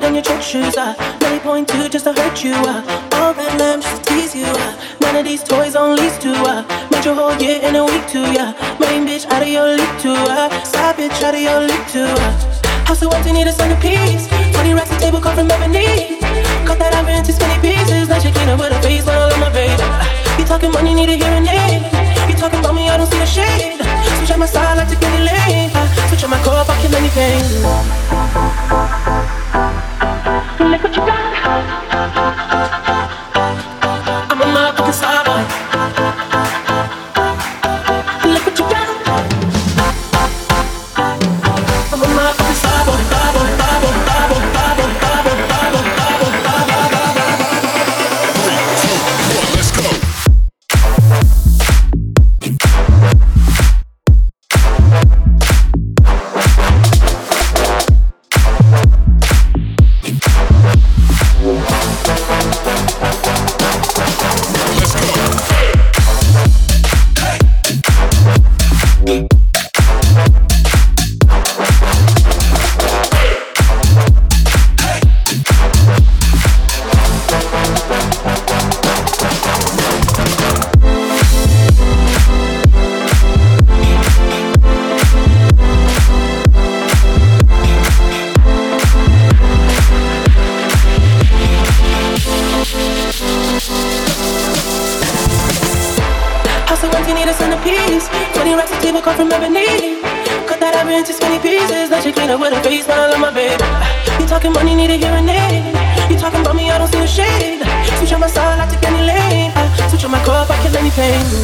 than your church shoes. Uh, Nelly point two just to hurt you. Uh, all red lamps just to tease you. Uh, none of these toys on lease to. Uh, made your whole year in a week too. Yeah, main bitch out of your league too. Uh, side bitch out of your league too. Uh, house of empty need a centerpiece. Twenty racks a table come from ebony. Cut that ivory into skinny pieces. Like Shakina with a face all on my. Uh, you talking money, need a hearing aid. Anything. Centerpiece. Twenty racks a table come from ebony. Cut that ivory into skinny pieces. Let you clean up with a face smile on my baby. You talking money, need a hearing aid. You talking about me, I don't see a shade. Switch on my side, I take any lane. Switch on my core, I kill any pain.